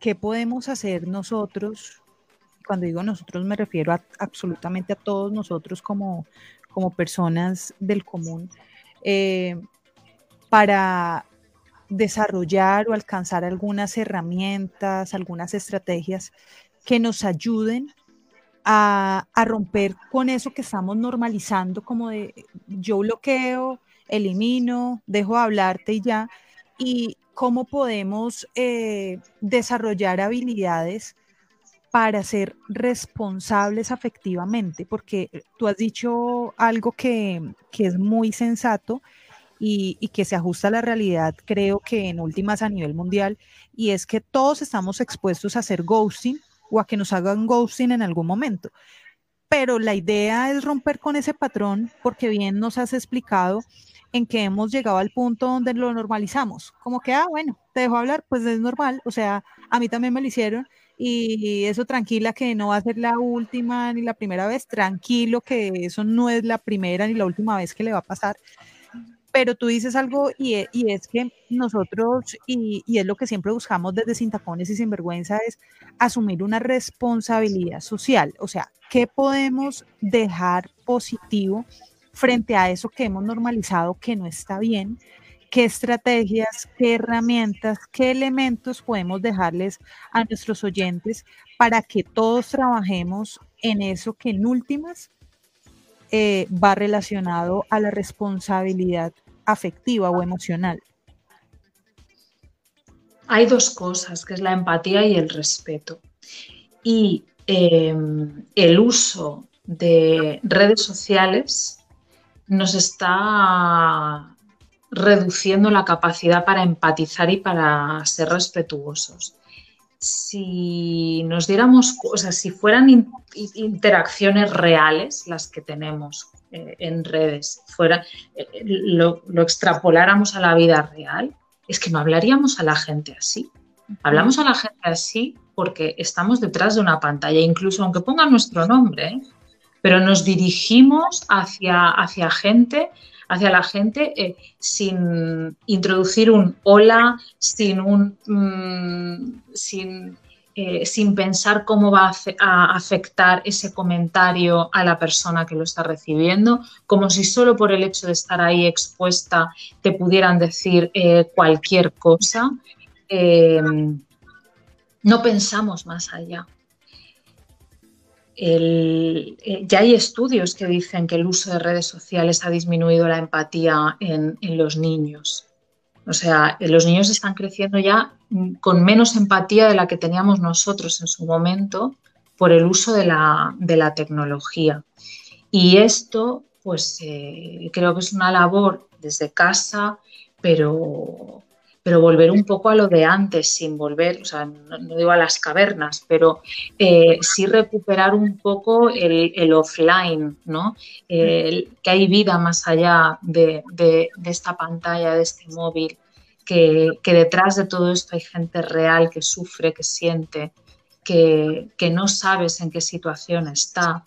qué podemos hacer nosotros. Cuando digo nosotros me refiero a, absolutamente a todos nosotros como, como personas del común, eh, para desarrollar o alcanzar algunas herramientas, algunas estrategias que nos ayuden a, romper con eso que estamos normalizando, como de yo bloqueo, elimino, dejo de hablarte y ya, y cómo podemos eh, desarrollar habilidades para ser responsables afectivamente, porque tú has dicho algo que, es muy sensato y, y, que se ajusta a la realidad, creo que en últimas a nivel mundial, y es que todos estamos expuestos a hacer ghosting o a que nos hagan ghosting en algún momento. Pero la idea es romper con ese patrón porque bien nos has explicado en que hemos llegado al punto donde lo normalizamos. Como que, ah, bueno, te dejo hablar, pues es normal. O sea, a mí también me lo hicieron y eso tranquila que no va a ser la última ni la primera vez, tranquilo que eso no es la primera ni la última vez que le va a pasar pero tú dices algo y, e, es que nosotros, y, es lo que siempre buscamos desde Sin Tacones y Sinvergüenza, es asumir una responsabilidad social. O sea, ¿qué podemos dejar positivo frente a eso que hemos normalizado que no está bien? ¿Qué estrategias, qué herramientas, qué elementos podemos dejarles a nuestros oyentes para que todos trabajemos en eso que en últimas eh, va relacionado a la responsabilidad afectiva o emocional? Hay dos cosas, que es la empatía y el respeto. Y em, el uso de redes sociales nos está reduciendo la capacidad para empatizar y para ser respetuosos. Si nos diéramos, o sea, si fueran interacciones reales las que tenemos eh, en redes, fuera, eh, lo, extrapoláramos a la vida real, es que no hablaríamos a la gente así. Hablamos a la gente así porque estamos detrás de una pantalla, incluso aunque ponga nuestro nombre, ¿eh? pero nos dirigimos hacia, hacia gente, hacia la gente sin introducir un hola, sin un mm, sin, eh, sin pensar cómo va a, afectar ese comentario a la persona que lo está recibiendo, como si solo por el hecho de estar ahí expuesta te pudieran decir cualquier cosa. Em, no pensamos más allá. Eh, ya hay estudios que dicen que el uso de redes sociales ha disminuido la empatía en, los niños. O sea, los niños están creciendo ya con menos empatía de la que teníamos nosotros en su momento por el uso de la, tecnología. Y esto, pues eh, creo que es una labor desde casa, pero pero volver un poco a lo de antes, sin volver, o sea, no, digo a las cavernas, pero eh, sí recuperar un poco el, offline, ¿no? que hay vida más allá de, esta pantalla, de este móvil, que, detrás de todo esto hay gente real que sufre, que siente, que, que no sabes en qué situación está,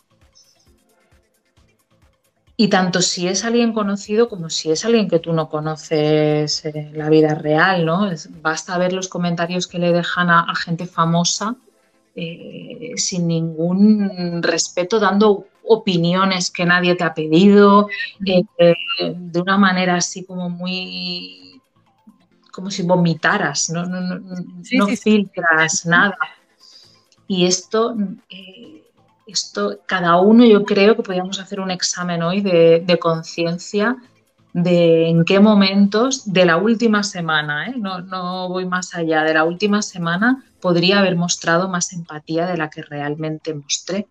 y tanto si es alguien conocido como si es alguien que tú no conoces en la vida real, ¿no? basta ver los comentarios que le dejan a, gente famosa eh, sin ningún respeto, dando opiniones que nadie te ha pedido, eh, de una manera así como muy como si vomitaras, no, no, filtras nada. Y esto eh, esto, cada uno yo creo que podríamos hacer un examen hoy de, conciencia de en qué momentos de la última semana, ¿eh? no, no, voy más allá, de la última semana podría haber mostrado más empatía de la que realmente mostré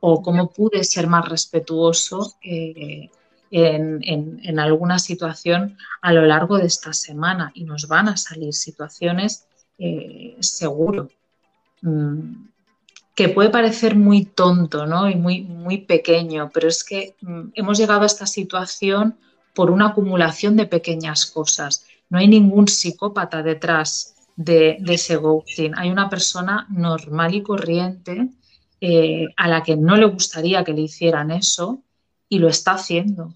o cómo pude ser más respetuoso eh, en, alguna situación a lo largo de esta semana y nos van a salir situaciones eh, seguro. Mm, que puede parecer muy tonto ¿no? y muy, muy pequeño, pero es que mm, hemos llegado a esta situación por una acumulación de pequeñas cosas. No hay ningún psicópata detrás de, ese ghosting. Hay una persona normal y corriente eh, a la que no le gustaría que le hicieran eso y lo está haciendo.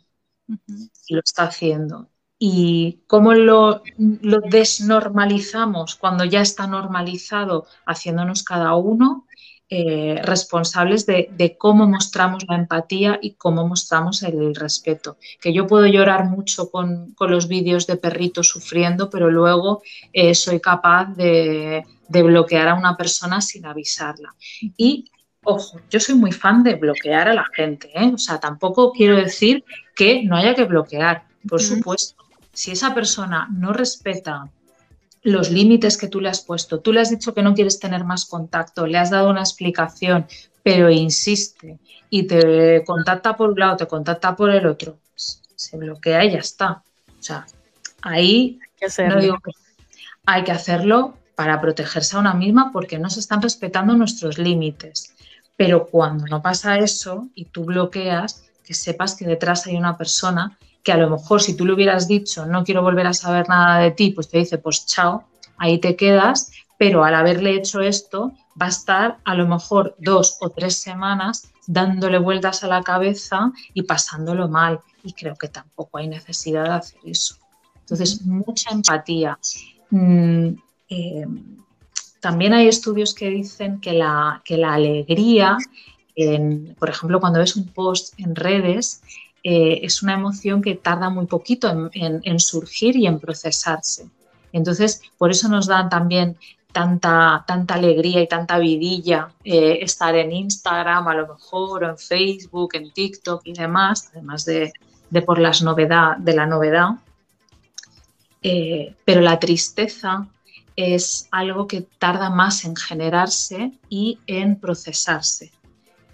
Y lo está haciendo. ¿Y cómo lo, lo, desnormalizamos cuando ya está normalizado haciéndonos cada uno? Eh, responsables de, cómo mostramos la empatía y cómo mostramos el respeto. Que yo puedo llorar mucho con, los vídeos de perritos sufriendo, pero luego eh, soy capaz de, bloquear a una persona sin avisarla. Y Ojo, yo soy muy fan de bloquear a la gente, ¿eh? o sea, tampoco quiero decir que no haya que bloquear, por supuesto. Si esa persona no respeta los límites que tú le has puesto. Tú le has dicho que no quieres tener más contacto, le has dado una explicación, pero insiste y te contacta por un lado, te contacta por el otro, se bloquea y ya está. O sea, ahí no digo que hay que hacerlo para protegerse a una misma porque no se están respetando nuestros límites. Pero cuando no pasa eso y tú bloqueas, que sepas que detrás hay una persona que a lo mejor si tú le hubieras dicho no quiero volver a saber nada de ti, pues te dice pues chao, ahí te quedas, pero al haberle hecho esto va a estar a lo mejor dos o tres semanas dándole vueltas a la cabeza y pasándolo mal. Y creo que tampoco hay necesidad de hacer eso. Entonces, mucha empatía. Mm, eh, también hay estudios que dicen que la, que la alegría, por ejemplo, cuando ves un post en redes, eh, es una emoción que tarda muy poquito en, surgir y en procesarse. Entonces, por eso nos dan también tanta, tanta alegría y tanta vidilla eh, estar en Instagram, a lo mejor, o en Facebook, en TikTok y demás, además de, por las novedad, de la novedad. Eh, pero la tristeza es algo que tarda más en generarse y en procesarse.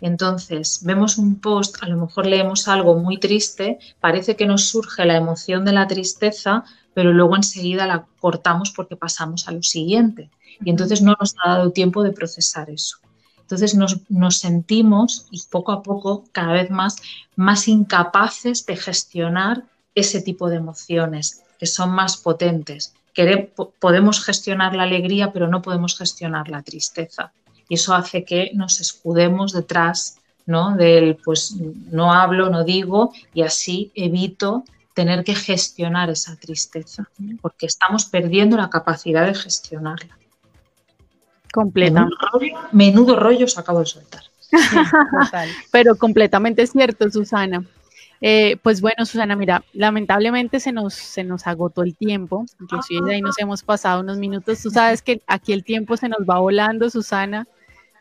Entonces, vemos un post, a lo mejor leemos algo muy triste, parece que nos surge la emoción de la tristeza, pero luego enseguida la cortamos porque pasamos a lo siguiente. Y entonces no nos ha dado tiempo de procesar eso. Entonces nos, sentimos, y poco a poco, cada vez más, más incapaces de gestionar ese tipo de emociones que son más potentes, podemos gestionar la alegría, pero no podemos gestionar la tristeza. Y eso hace que nos escudemos detrás ¿no? del pues no hablo, no digo y así evito tener que gestionar esa tristeza, porque estamos perdiendo la capacidad de gestionarla. Completamente. Menudo rollo, se acabo de soltar. <laughs> Pero completamente cierto, Susana. Eh, pues bueno, Susana, mira, lamentablemente se nos, se nos agotó el tiempo, inclusive ahí nos hemos pasado unos minutos. Tú sabes que aquí el tiempo se nos va volando, Susana.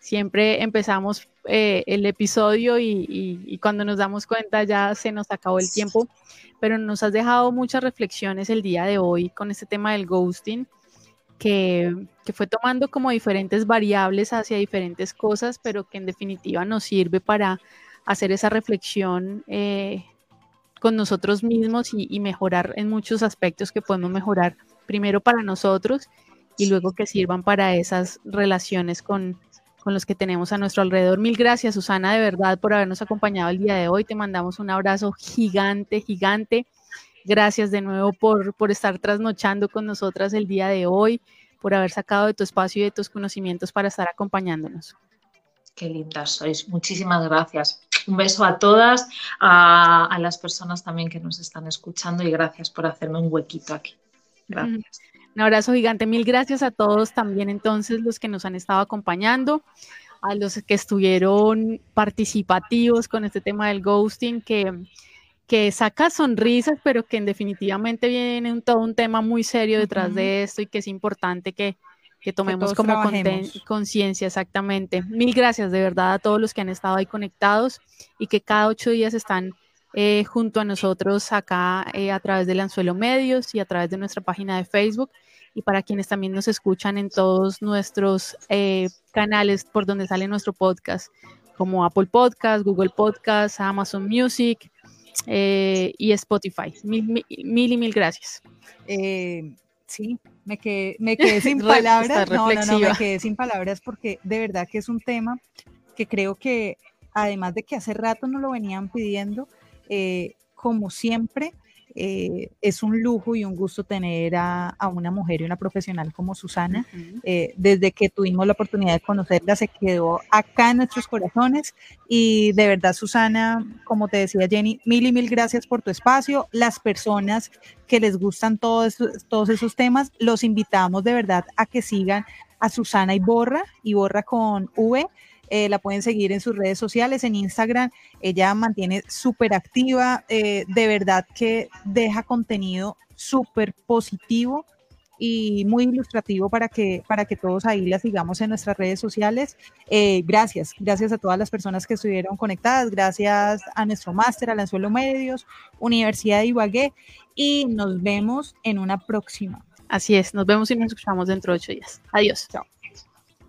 Siempre empezamos eh, el episodio y, cuando nos damos cuenta ya se nos acabó el tiempo, pero nos has dejado muchas reflexiones el día de hoy con este tema del ghosting. Que, fue tomando como diferentes variables hacia diferentes cosas, pero que en definitiva nos sirve para hacer esa reflexión eh, con nosotros mismos y, mejorar en muchos aspectos que podemos mejorar primero para nosotros y luego que sirvan para esas relaciones con, con los que tenemos a nuestro alrededor. Mil gracias, Susana, de verdad, por habernos acompañado el día de hoy. Te mandamos un abrazo gigante, gigante. Gracias de nuevo por, por estar trasnochando con nosotras el día de hoy, por haber sacado de tu espacio y de tus conocimientos para estar acompañándonos. Qué lindas sois. Muchísimas gracias. Un beso a todas, a, las personas también que nos están escuchando y gracias por hacerme un huequito aquí. Gracias. Un abrazo gigante. Mil gracias a todos también entonces los que nos han estado acompañando, a los que estuvieron participativos con este tema del ghosting, que, que saca sonrisas, pero que en definitivamente viene un, todo un tema muy serio detrás de esto y que es importante que, que tomemos como conciencia exactamente. Mil gracias de verdad a todos los que han estado ahí conectados y que cada ocho días están eh, junto a nosotros acá eh, a través del Anzuelo Medios y a través de nuestra página de Facebook y para quienes también nos escuchan en todos nuestros eh, canales por donde sale nuestro podcast, como Apple Podcast, Google Podcast, Amazon Music y Spotify. Mil, mil, y mil gracias. Sí, me quedé, me quedé sin <laughs> palabras. No, no, no, me quedé sin palabras porque de verdad que es un tema que creo que, además de que hace rato nos lo venían pidiendo, eh, como siempre, eh, es un lujo y un gusto tener a, una mujer y una profesional como Susana. Eh, desde que tuvimos la oportunidad de conocerla, se quedó acá en nuestros corazones. Y de verdad, Susana, como te decía Jenny, mil y mil gracias por tu espacio. Las personas que les gustan todos, todos esos temas, los invitamos de verdad a que sigan a Susana y Borra, y Borra con V. Eh, la pueden seguir en sus redes sociales, en Instagram. Ella mantiene súper activa, eh, de verdad que deja contenido súper positivo y muy ilustrativo para que, para que todos ahí la sigamos en nuestras redes sociales. Eh, gracias, gracias a todas las personas que estuvieron conectadas, gracias a nuestro máster, al Anzuelo Medios, Universidad de Ibagué y nos vemos en una próxima. Así es, nos vemos y nos escuchamos dentro de ocho días. Adiós. Chao.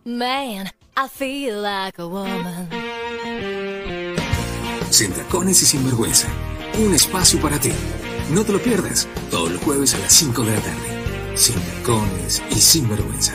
Man, I feel like a woman. Sin tacones y sin vergüenza. Un espacio para ti. No te lo pierdas. Todos los jueves a las 5 de la tarde. Sin tacones y sin vergüenza.